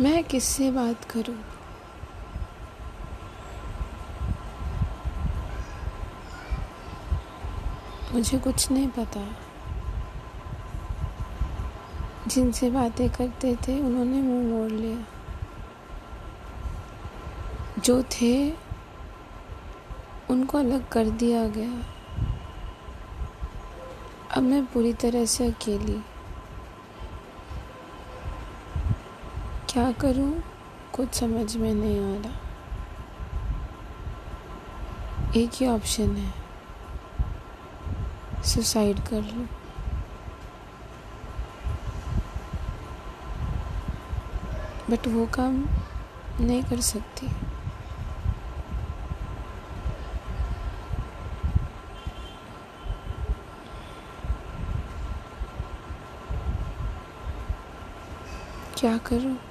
मैं किससे बात करूँ? मुझे कुछ नहीं पता। जिनसे बातें करते थे, उन्होंने मुँह मोड़ लिया। जो थे, उनको अलग कर दिया गया। अब मैं पूरी तरह से अकेली। क्या करूँ? कुछ समझ में नहीं आ रहा। एक ही ऑप्शन है। सुसाइड कर लूँ। बट वो काम नहीं कर सकती। क्या करूँ?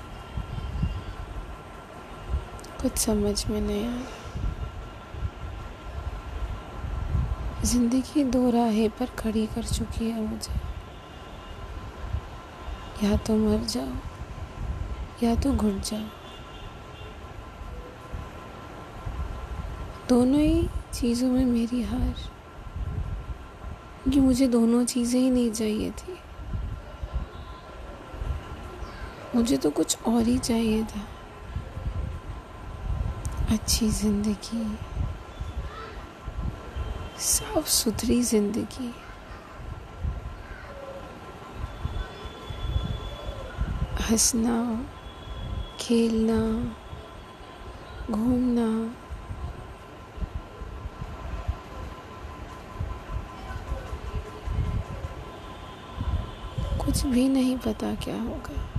कुछ समझ में नहीं आ रहा ज़िंदगी दो राहे पर खड़ी कर चुकी है मुझे। या तो मर जाओ या तो घुट जाओ दोनों ही चीज़ों में मेरी हार। कि मुझे दोनों चीज़ें ही नहीं चाहिए थी। मुझे तो कुछ और ही चाहिए था। अच्छी ज़िंदगी साफ़ सुथरी ज़िंदगी। हंसना खेलना घूमना। कुछ भी नहीं पता क्या होगा।